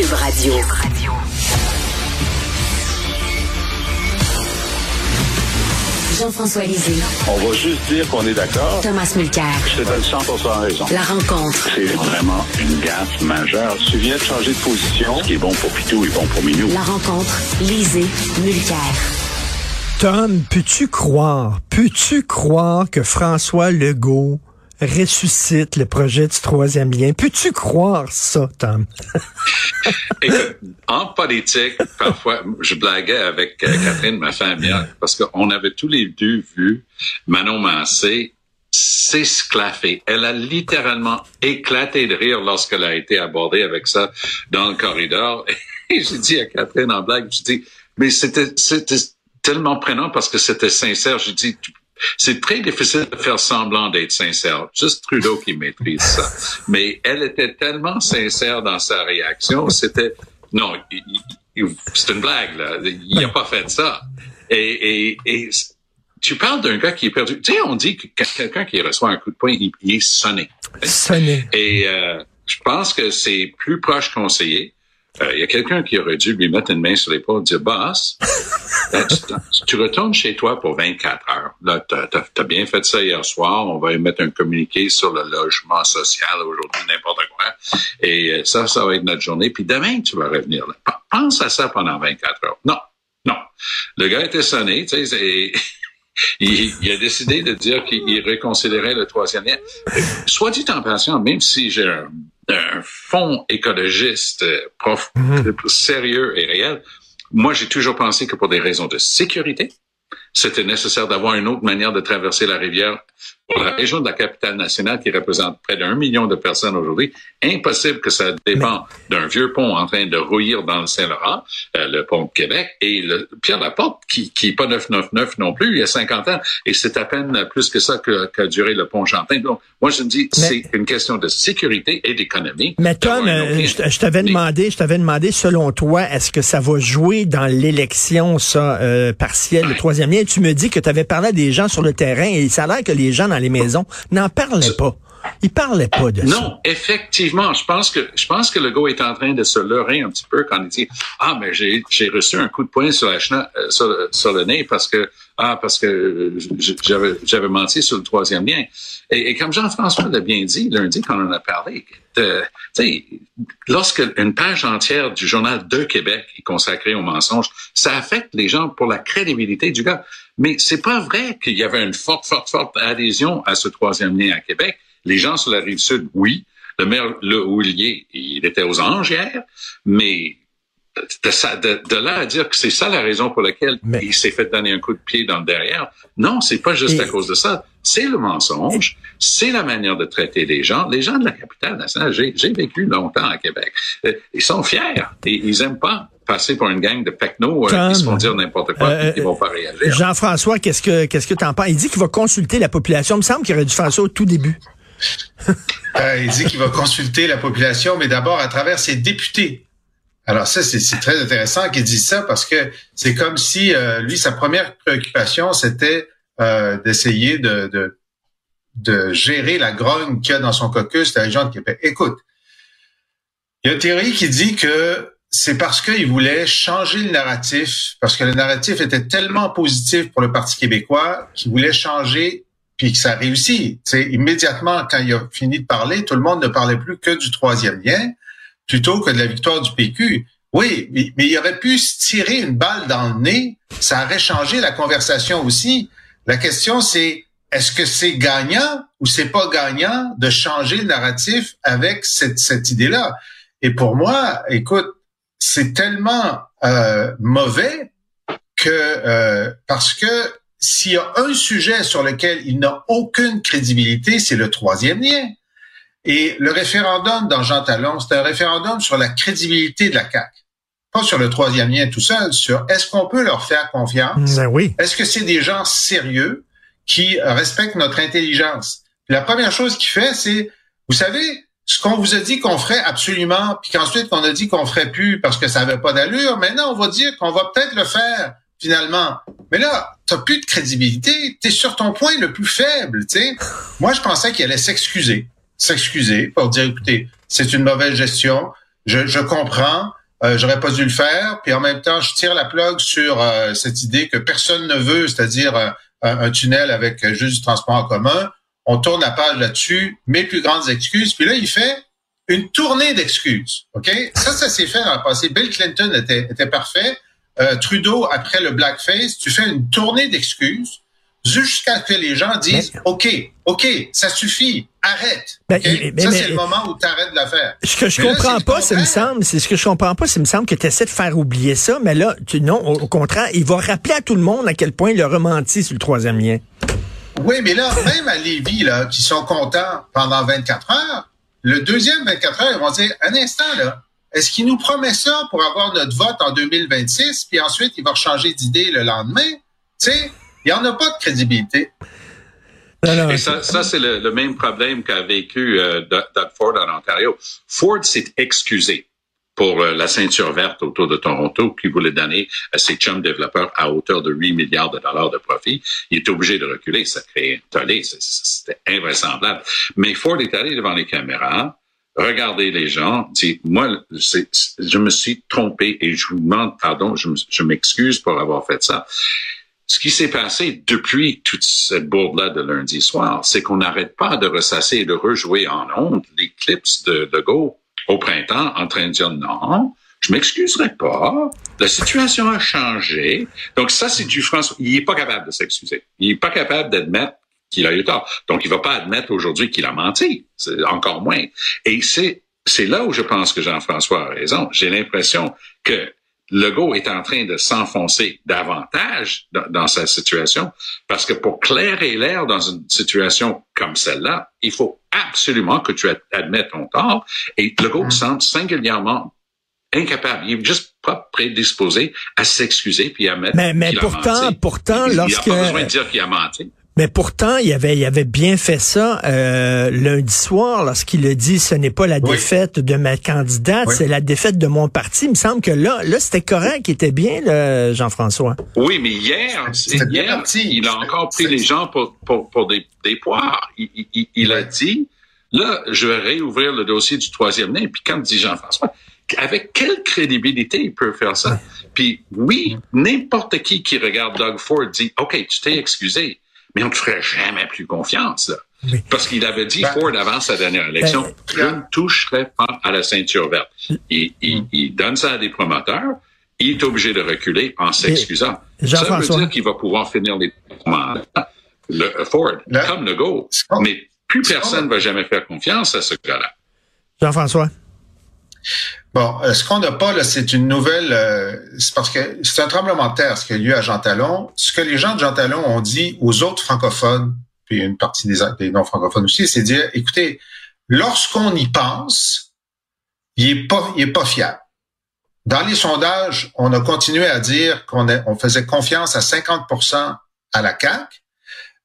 Cube Radio. Jean-François Lisée. On va juste dire qu'on est d'accord. Thomas Mulcair. Je te donne 100 raison. La rencontre. C'est vraiment une gaffe majeure. Tu viens de changer de position. Ce qui est bon pour Pitou est bon pour Minou. La rencontre. Lisée. Mulcair. Tom, peux-tu croire, peux-tu croire que François Legault ressuscite le projet du troisième lien. Peux-tu croire ça, Tom? En politique, parfois, je blaguais avec euh, Catherine, ma femme, hier, parce qu'on avait tous les deux vu Manon Massé s'esclaffer. Elle a littéralement éclaté de rire lorsqu'elle a été abordée avec ça dans le corridor. Et j'ai dit à Catherine en blague, je dis, mais c'était, tellement prenant parce que c'était sincère. J'ai dit, c'est très difficile de faire semblant d'être sincère. Juste Trudeau qui maîtrise ça. Mais elle était tellement sincère dans sa réaction, c'était non, c'est une blague là. Il n'a pas fait ça. Et, et, et tu parles d'un gars qui est perdu. Tu sais, on dit que quelqu'un qui reçoit un coup de poing, il, est sonné. Sonné. Et euh, je pense que c'est plus proche conseiller euh, il y a quelqu'un qui aurait dû lui mettre une main sur l'épaule et dire, boss, ben, tu, retournes chez toi pour 24 heures. Là, tu as, bien fait ça hier soir. On va mettre un communiqué sur le logement social aujourd'hui, n'importe quoi. Et euh, ça, ça va être notre journée. Puis demain, tu vas revenir. Là. Pense à ça pendant 24 heures. Non, non. Le gars était sonné, tu sais, et il, il, a décidé de dire qu'il reconsidérait le troisième lien. Soit dit en passant, même si j'ai un un fonds écologiste euh, prof, mhm. sérieux et réel, moi, j'ai toujours pensé que pour des raisons de sécurité, c'était nécessaire d'avoir une autre manière de traverser la rivière pour la région de la capitale nationale qui représente près d'un million de personnes aujourd'hui, impossible que ça dépend d'un vieux pont en train de rouillir dans le Saint-Laurent, euh, le pont de Québec, et le Pierre Laporte, qui, qui est pas 999 non plus, il y a 50 ans, et c'est à peine plus que ça qu'a duré le pont Chantin. Donc, moi, je me dis, c'est une question de sécurité et d'économie. Mais Tom, euh, je, t'avais demandé, je t'avais demandé, selon toi, est-ce que ça va jouer dans l'élection, ça, euh, partielle, le troisième lien? Tu me dis que tu avais parlé à des gens sur le terrain, et ça a l'air que les gens dans les maisons n'en parlaient pas. Ils parlaient pas de non, ça. Non, effectivement, je pense que je pense que le est en train de se leurrer un petit peu quand il dit ah mais j'ai j'ai reçu un coup de poing sur euh, le nez parce que ah parce que j'avais j'avais menti sur le troisième lien. Et, comme Jean-François l'a bien dit lundi quand on en a parlé, tu sais, lorsque une page entière du journal de Québec est consacrée au mensonge, ça affecte les gens pour la crédibilité du gars. Mais c'est pas vrai qu'il y avait une forte, forte, forte adhésion à ce troisième lien à Québec. Les gens sur la rive sud, oui. Le maire Le Houlier, il était aux anges hier, mais de, de, là à dire que c'est ça la raison pour laquelle il s'est fait donner un coup de pied dans le derrière, non, c'est pas juste à cause de ça. C'est le mensonge, c'est la manière de traiter les gens. Les gens de la capitale nationale, j'ai vécu longtemps à Québec. Euh, ils sont fiers et ils aiment pas passer pour une gang de pecnos euh, qui se font dire n'importe quoi et qui vont pas réagir. Jean-François, qu'est-ce que qu'est-ce que t'en penses? Il dit qu'il va consulter la population. Il me semble qu'il aurait dû faire ça au tout début. Euh, il dit qu'il va consulter la population, mais d'abord à travers ses députés. Alors ça, c'est très intéressant qu'il dise ça parce que c'est comme si euh, lui, sa première préoccupation, c'était d'essayer de, de, de, gérer la grogne qu'il y a dans son caucus de la région de Québec. Écoute, il y a une théorie qui dit que c'est parce qu'il voulait changer le narratif, parce que le narratif était tellement positif pour le Parti québécois qu'il voulait changer, puis que ça a réussi. sais, immédiatement, quand il a fini de parler, tout le monde ne parlait plus que du troisième lien, plutôt que de la victoire du PQ. Oui, mais, mais il aurait pu se tirer une balle dans le nez, ça aurait changé la conversation aussi. La question, c'est est-ce que c'est gagnant ou c'est pas gagnant de changer le narratif avec cette, cette idée-là? Et pour moi, écoute, c'est tellement euh, mauvais que euh, parce que s'il y a un sujet sur lequel il n'a aucune crédibilité, c'est le troisième lien. Et le référendum dans Jean Talon, c'est un référendum sur la crédibilité de la CAQ. Pas sur le troisième lien tout seul, sur est-ce qu'on peut leur faire confiance? Ben oui. Est-ce que c'est des gens sérieux qui respectent notre intelligence? la première chose qu'il fait, c'est, vous savez, ce qu'on vous a dit qu'on ferait absolument, puis qu'ensuite qu'on a dit qu'on ferait plus parce que ça avait pas d'allure, maintenant on va dire qu'on va peut-être le faire finalement. Mais là, t'as plus de crédibilité, t'es sur ton point le plus faible, tu sais. Moi, je pensais qu'il allait s'excuser, s'excuser pour dire, écoutez, c'est une mauvaise gestion, je, je comprends, euh, j'aurais pas dû le faire, puis en même temps, je tire la plug sur euh, cette idée que personne ne veut, c'est-à-dire euh, un, tunnel avec juste du transport en commun. On tourne la page là-dessus, mes plus grandes excuses. Puis là, il fait une tournée d'excuses. OK? Ça, ça s'est fait dans le passé. Bill Clinton était, était parfait. Trudeau, après le blackface, tu fais une tournée d'excuses jusqu'à ce que les gens disent OK, OK, ça suffit, arrête. Ben, ça, c'est le moment où tu arrêtes de la faire. Ce que je comprends pas, ça me semble, c'est ce que je comprends pas, ça me semble que tu essaies de faire oublier ça, mais là, tu, non, au, contraire, il va rappeler à tout le monde à quel point il a rementi sur le troisième lien. Oui, mais là, même à Lévis, là, qui sont contents pendant 24 heures, le deuxième 24 heures, ils vont dire, un instant, là, est-ce qu'il nous promet ça pour avoir notre vote en 2026, puis ensuite, il va changer d'idée le lendemain? Tu sais, il n'y en a pas de crédibilité. Et ça, ça c'est le, même problème qu'a vécu euh, Doug Ford en Ontario. Ford s'est excusé pour euh, la ceinture verte autour de Toronto qu'il voulait donner à ses chums développeurs à hauteur de 8 milliards de dollars de profit. Il était obligé de reculer. Ça créait un tollé. C'était invraisemblable. Mais Ford est allé devant les caméras, regardez les gens, moi, je me suis trompé et je vous demande pardon, je m'excuse pour avoir fait ça ce qui s'est passé depuis toute cette bourde-là de lundi soir, c'est qu'on n'arrête pas de ressasser et de rejouer en ondes les clips de Legault au printemps en train de dire non, je m'excuserai pas, la situation a changé. Donc ça, c'est du François. Il est pas capable de s'excuser. Il est pas capable d'admettre qu'il a eu tort. Donc il va pas admettre aujourd'hui qu'il a menti. C'est encore moins. Et c'est c'est là où je pense que Jean-François a raison. J'ai l'impression que Legault est en train de s'enfoncer davantage dans, sa situation parce que pour clairer l'air dans une situation comme celle-là, il faut absolument que tu admettes ton tort. Et Legault mmh. semble singulièrement incapable. Il est juste pas prédisposé à s'excuser puis à mettre. Mais, mais pourtant, pourtant, lorsque. Il n'a pas besoin de dire qu'il a menti. Mais pourtant, il avait, il avait bien fait ça euh, lundi soir lorsqu'il a dit ce n'est pas la défaite de ma candidate, c'est la défaite de mon parti. Il me semble que là, là, c'était correct, il était bien, Jean-François. Oui, mais hier, hier il a encore pris les gens pour, pour, pour des, des poires. Il, il, il a dit, là, je vais réouvrir le dossier du troisième lien. Puis quand dit Jean-François, avec quelle crédibilité il peut faire ça? Puis oui, n'importe qui qui regarde Doug Ford dit, OK, tu t'es excusé mais on ne ferait jamais plus confiance. Parce qu'il avait dit, ben, Ford, avant sa dernière élection, ben, je ne toucherai pas à la ceinture verte. Il, il, il, donne ça à des promoteurs. Il est obligé de reculer en s'excusant. Ça veut dire qu'il va pouvoir finir les le Ford, comme le Go. Mais plus personne ne va jamais faire confiance à ce gars-là. Jean-François. Bon, ce qu'on n'a pas, là, c'est une nouvelle. Euh, c'est parce que c'est un tremblement de terre, ce qui a lieu à Jean Talon. Ce que les gens de Jean Talon ont dit aux autres francophones, puis une partie des, des non-francophones aussi, c'est dire écoutez, lorsqu'on y pense, il est pas, il est pas fiable. Dans les sondages, on a continué à dire qu'on on faisait confiance à 50% à la CAQ,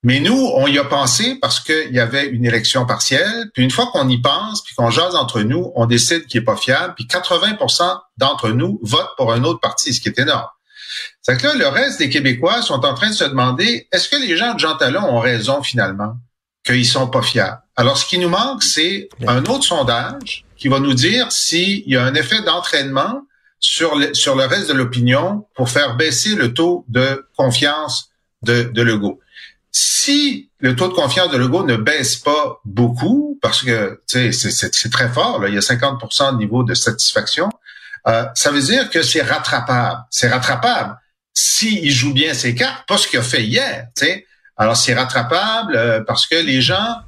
mais nous, on y a pensé parce qu'il y avait une élection partielle. Puis une fois qu'on y pense, puis qu'on jase entre nous, on décide qu'il est pas fiable. Puis 80% d'entre nous votent pour un autre parti, ce qui est énorme. C'est que là, le reste des Québécois sont en train de se demander, est-ce que les gens de Jean Talon ont raison finalement, qu'ils sont pas fiables? Alors, ce qui nous manque, c'est un autre sondage qui va nous dire s'il y a un effet d'entraînement sur le, sur le reste de l'opinion pour faire baisser le taux de confiance de, de Legault. Si le taux de confiance de Legault ne baisse pas beaucoup, parce que c'est très fort, il y a 50% de niveau de satisfaction, euh, ça veut dire que c'est rattrapable. C'est rattrapable s'il joue bien ses cartes, pas ce qu'il a fait hier. Alors c'est rattrapable euh, parce que les gens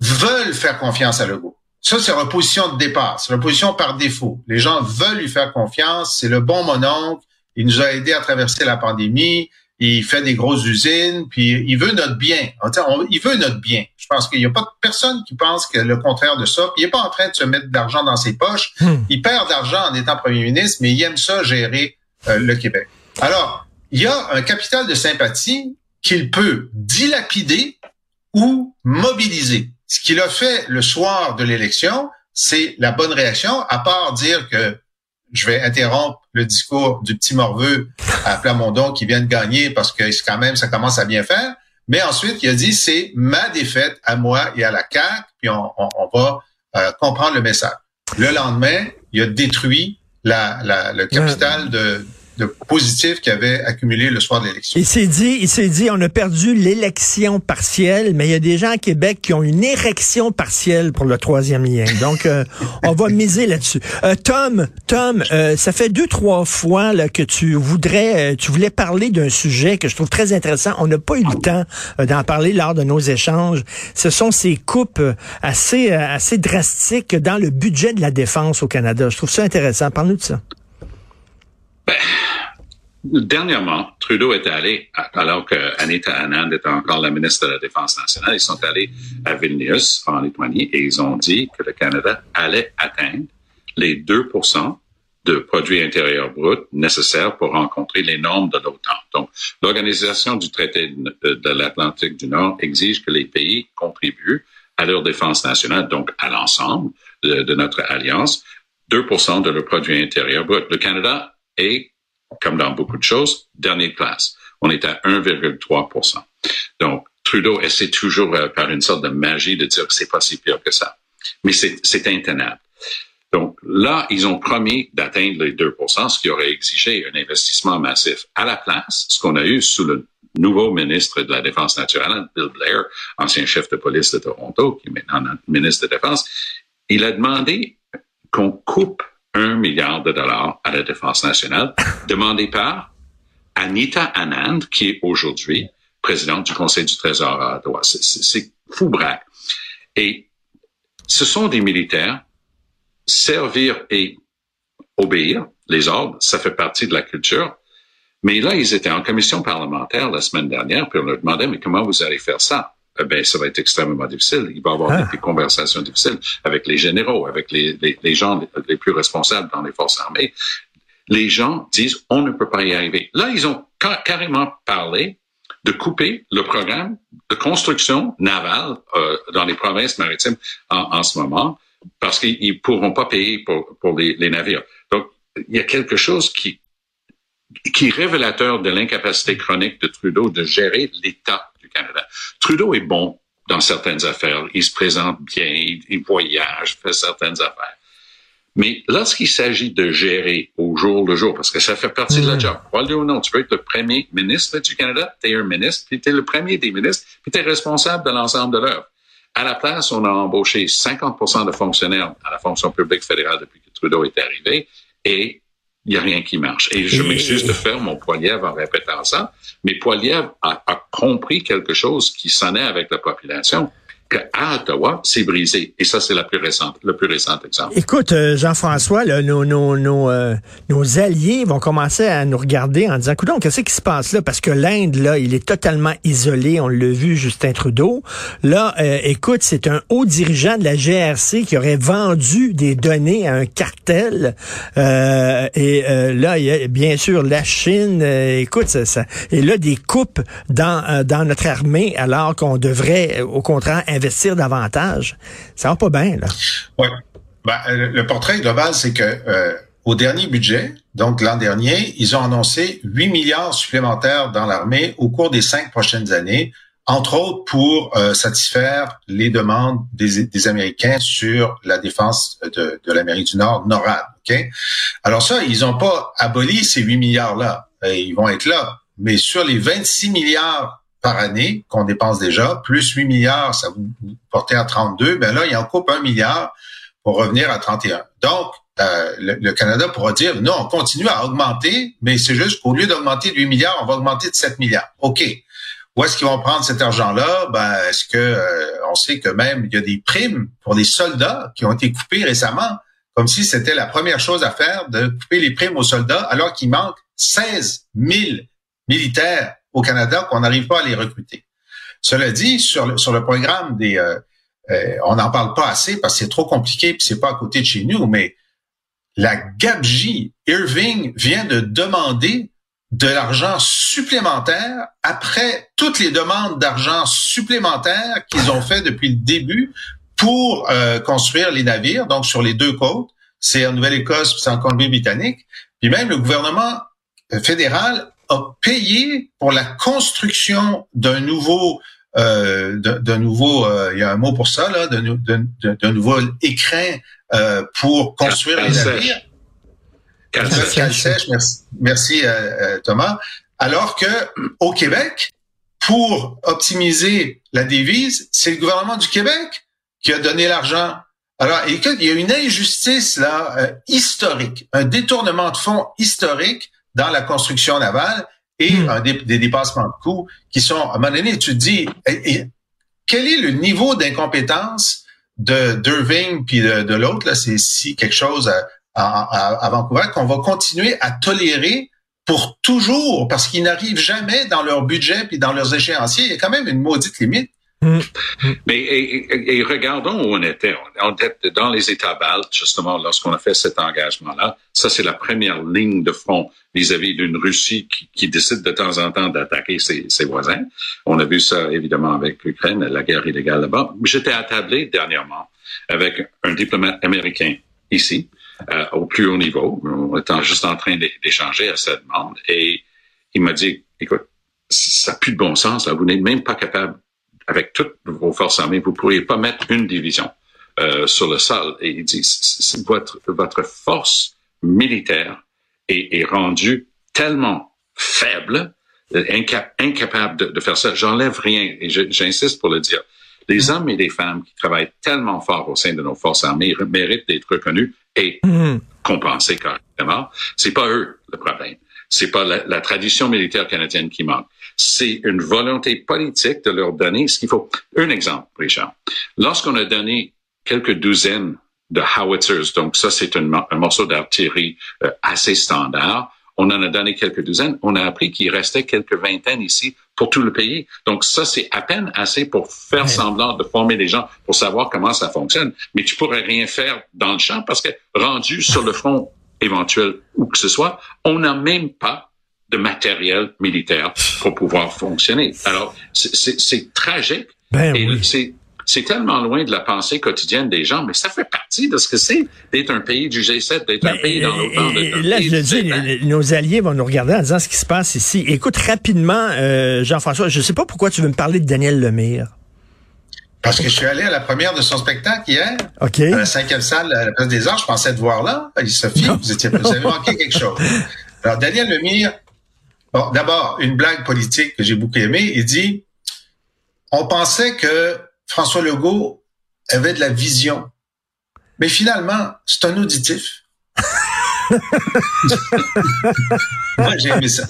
veulent faire confiance à Legault. Ça, c'est la position de départ. C'est la position par défaut. Les gens veulent lui faire confiance. C'est le bon mononcle. Il nous a aidé à traverser la pandémie il fait des grosses usines, puis il veut notre bien. il veut notre bien. Je pense qu'il n'y a pas de personne qui pense que le contraire de ça. il n'est pas en train de se mettre de l'argent dans ses poches. Hmm. Il perd d'argent en étant premier ministre, mais il aime ça gérer euh, le Québec. Alors, il y a un capital de sympathie qu'il peut dilapider ou mobiliser. Ce qu'il a fait le soir de l'élection, c'est la bonne réaction, à part dire que je vais interrompre le discours du petit morveux à Plamondon qui vient de gagner parce que quand même, ça commence à bien faire. Mais ensuite, il a dit, c'est ma défaite à moi et à la CAQ, puis on, va euh, comprendre le message. Le lendemain, il a détruit la, la le capital de de positif qu'il avait accumulé le soir de l'élection. Il s'est dit, il s'est dit, on a perdu l'élection partielle, mais il y a des gens à Québec qui ont une érection partielle pour le troisième lien. Donc, euh, on va miser là-dessus. Euh, Tom, Tom, euh, ça fait deux, trois fois là, que tu voudrais, tu voulais parler d'un sujet que je trouve très intéressant. On n'a pas eu le temps d'en parler lors de nos échanges. Ce sont ces coupes assez, assez drastiques dans le budget de la défense au Canada. Je trouve ça intéressant. Parle-nous de ça. Dernièrement, Trudeau est allé, alors que Anita Anand était encore la ministre de la Défense nationale, ils sont allés à Vilnius, en Lituanie, et ils ont dit que le Canada allait atteindre les 2% de produits intérieurs bruts nécessaires pour rencontrer les normes de l'OTAN. Donc, l'Organisation du traité de l'Atlantique du Nord exige que les pays contribuent à leur défense nationale, donc à l'ensemble de, notre alliance, 2% de leur produit intérieur brut. Le Canada et, comme dans beaucoup de choses, dernière classe. On est à 1,3% Donc, Trudeau essaie toujours euh, par une sorte de magie de dire que c'est pas si pire que ça. Mais c'est intenable. Donc là, ils ont promis d'atteindre les 2% ce qui aurait exigé un investissement massif. À la place, ce qu'on a eu sous le nouveau ministre de la Défense naturelle, Bill Blair, ancien chef de police de Toronto, qui est maintenant ministre de Défense, il a demandé qu'on coupe un milliard de dollars à la défense nationale, demandé par Anita Anand, qui est aujourd'hui présidente du Conseil du Trésor à Ottawa. C'est fou braque. Et ce sont des militaires. Servir et obéir les ordres, ça fait partie de la culture. Mais là, ils étaient en commission parlementaire la semaine dernière, puis on leur demandait, mais comment vous allez faire ça? Eh ben, ça va être extrêmement difficile. Il va y avoir ah. des conversations difficiles avec les généraux, avec les, les, les, gens les plus responsables dans les forces armées. Les gens disent, on ne peut pas y arriver. Là, ils ont carrément parlé de couper le programme de construction navale euh, dans les provinces maritimes en, en ce moment parce qu'ils pourront pas payer pour, pour les, les navires. Donc, il y a quelque chose qui, qui est révélateur de l'incapacité chronique de Trudeau de gérer l'État Canada. Trudeau est bon dans certaines affaires. Il se présente bien, il, voyage, fait certaines affaires. Mais lorsqu'il s'agit de gérer au jour le jour, parce que ça fait partie de la mm. job, crois-le ou non, tu peux être le premier ministre du Canada, tu es un ministre, puis tu es le premier des ministres, puis tu es responsable de l'ensemble de l'œuvre. À la place, on a embauché 50% de fonctionnaires à la fonction publique fédérale depuis que Trudeau est arrivé, et il n'y a rien qui marche. Et je m'excuse de faire mon Poilievre en répétant ça, mais Poilievre a, a compris quelque chose qui sonnait avec la population à Ottawa, c'est brisé. Et ça, c'est la plus récente, le plus récent exemple. Écoute, euh, Jean-François, nos, nos, nos, euh, nos, alliés vont commencer à nous regarder en disant, écoute, qu'est-ce qui se passe là? Parce que l'Inde, là, il est totalement isolé. On l'a vu, Justin Trudeau. Là, euh, écoute, c'est un haut dirigeant de la GRC qui aurait vendu des données à un cartel. et là, il y a bien sûr la Chine. écoute, ça, ça, et là, des coupes dans, dans notre armée, alors qu'on devrait, au contraire, davantage. Ça va pas bien, là. Oui. Ben, euh, le portrait global, c'est que euh, au dernier budget, donc l'an dernier, ils ont annoncé 8 milliards supplémentaires dans l'armée au cours des cinq prochaines années, entre autres pour euh, satisfaire les demandes des, des, Américains sur la défense de, de l'Amérique du Nord, NORAD. Alors ça, ils n'ont pas aboli ces 8 milliards-là. Ils vont être là. Mais sur les 26 milliards par année qu'on dépense déjà, plus 8 milliards, ça vous portez à 32, ben là, il en coupe un milliard pour revenir à 31. Donc, euh, le, Canada pourra dire, non, on continue à augmenter, mais c'est juste qu'au lieu d'augmenter de 8 milliards, on va augmenter de 7 milliards. OK. Où est-ce qu'ils vont prendre cet argent-là? Ben, est-ce que euh, on sait que même il y a des primes pour les soldats qui ont été coupées récemment, comme si c'était la première chose à faire de couper les primes aux soldats, alors qu'il manque 16 000 militaires au Canada qu'on n'arrive pas à les recruter. Cela dit, sur le, programme des... Euh, euh, on n'en parle pas assez parce que c'est trop compliqué puis c'est pas à côté de chez nous, mais la gabegie, Irving vient de demander de l'argent supplémentaire après toutes les demandes d'argent supplémentaire qu'ils ont fait depuis le début pour euh, construire les navires, donc sur les deux côtes. C'est en Nouvelle-Écosse, c'est en Colombie-Britannique. Puis même le gouvernement fédéral a payé pour la construction d'un nouveau euh, d'un nouveau, euh, il y a un mot pour ça là, d'un nouveau écrin euh, pour construire les navires. Sèche. merci, merci euh, Thomas. Alors que au Québec, pour optimiser la devise, c'est le gouvernement du Québec qui a donné l'argent. Alors, écoute, il y a une injustice là euh, historique, un détournement de fonds historique dans la construction navale et Hmm. un des, des dépassements de coûts qui sont, à un moment donné, tu te dis, et- et quel est le niveau d'incompétence de d'Irving puis de, de l'autre, là, c'est si quelque chose à, à, à- à Vancouver qu'on va continuer à tolérer pour toujours, parce qu'ils n'arrivent jamais dans leur budget puis dans leurs échéanciers. Il y a quand même une maudite limite. Mais et, et- et regardons où on était. On était dans les États baltes, justement, lorsqu'on a fait cet engagement-là. Ça, c'est la première ligne de front vis-à-vis d'une Russie qui, qui décide de temps en temps d'attaquer ses, ses voisins. On a vu ça, évidemment, avec l'Ukraine, la guerre illégale là-bas. J'étais attablé dernièrement avec un diplomate américain ici, euh, au plus haut niveau. On était juste en train d'é- d'échanger à sa demande. Et il m'a dit, écoute, ça n'a plus de bon sens. Là. Vous n'êtes même pas capable avec toutes vos forces armées, vous ne pourriez pas mettre une division euh, sur le sol. Et il dit, votre, votre force militaire est, est rendue tellement faible, euh, inca- incapable de, de faire ça. J'enlève rien, et j'insiste pour le dire. Les hommes et les femmes qui travaillent tellement fort au sein de nos forces armées méritent d'être reconnus et Hmm. compensés correctement. C'est pas eux le problème. C'est pas la, la tradition militaire canadienne qui manque. C'est une volonté politique de leur donner ce qu'il faut. Un exemple, Richard. Lorsqu'on a donné quelques douzaines de howitzers, donc ça c'est un, mo- un morceau d'artillerie euh, assez standard, on en a donné quelques douzaines, on a appris qu'il restait quelques vingtaines ici pour tout le pays. Donc ça, c'est à peine assez pour faire Ouais. semblant de former les gens pour savoir comment ça fonctionne. Mais tu pourrais rien faire dans le champ parce que rendu sur le front éventuel où que ce soit, on n'a même pas de matériel militaire pour pouvoir fonctionner. Alors, c'est- tragique Ben et oui. c'est tellement loin de la pensée quotidienne des gens, mais ça fait partie de ce que c'est d'être un pays du G7, d'être un Ben, pays dans l'OTAN. Là, pays je le dis, G7. les- nos alliés vont nous regarder en disant ce qui se passe ici. Écoute, rapidement, euh, Jean-François, je sais pas pourquoi tu veux me parler de Daniel Lemire. Parce que je suis allé à la première de son spectacle hier, OK? à la cinquième salle, à la place des Arts. Je pensais te voir là. Et Sophie, vous, étiez, vous avez manqué quelque chose. Alors, Daniel Lemire, bon, d'abord, une blague politique que j'ai beaucoup aimée. Il dit, on pensait que François Legault avait de la vision. Mais finalement, c'est un auditif. Moi, j'ai aimé ça.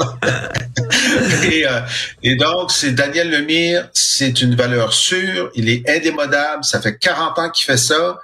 et, euh, et donc, c'est Daniel Lemire, c'est une valeur sûre, il est indémodable, ça fait 40 ans qu'il fait ça.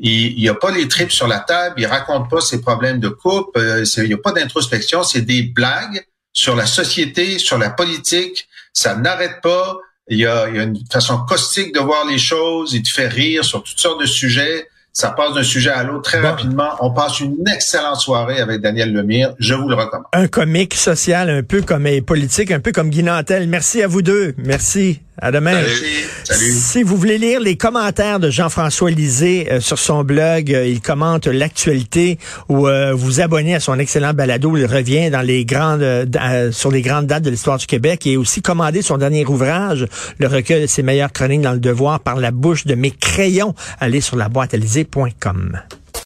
Il n'y a pas les tripes sur la table, il raconte pas ses problèmes de couple, euh, il n'y a pas d'introspection, c'est des blagues sur la société, sur la politique, ça n'arrête pas. Il y, a, il y a une façon caustique de voir les choses, il te fait rire sur toutes sortes de sujets. Ça passe d'un sujet à l'autre très Bon. rapidement. On passe une excellente soirée avec Daniel Lemire. Je vous le recommande. Un comique social, un peu comme et politique, un peu comme Guy Nantel. Merci à vous deux. Merci. À demain. Salut. Si vous voulez lire les commentaires de Jean-François Lisée euh, sur son blog, euh, il commente l'actualité ou euh, vous abonnez à son excellent balado. Il revient dans les grandes, euh, sur les grandes dates de l'histoire du Québec et aussi commandé son dernier ouvrage, le recueil de ses meilleures chroniques dans le devoir par la bouche de mes crayons. Allez sur la boîte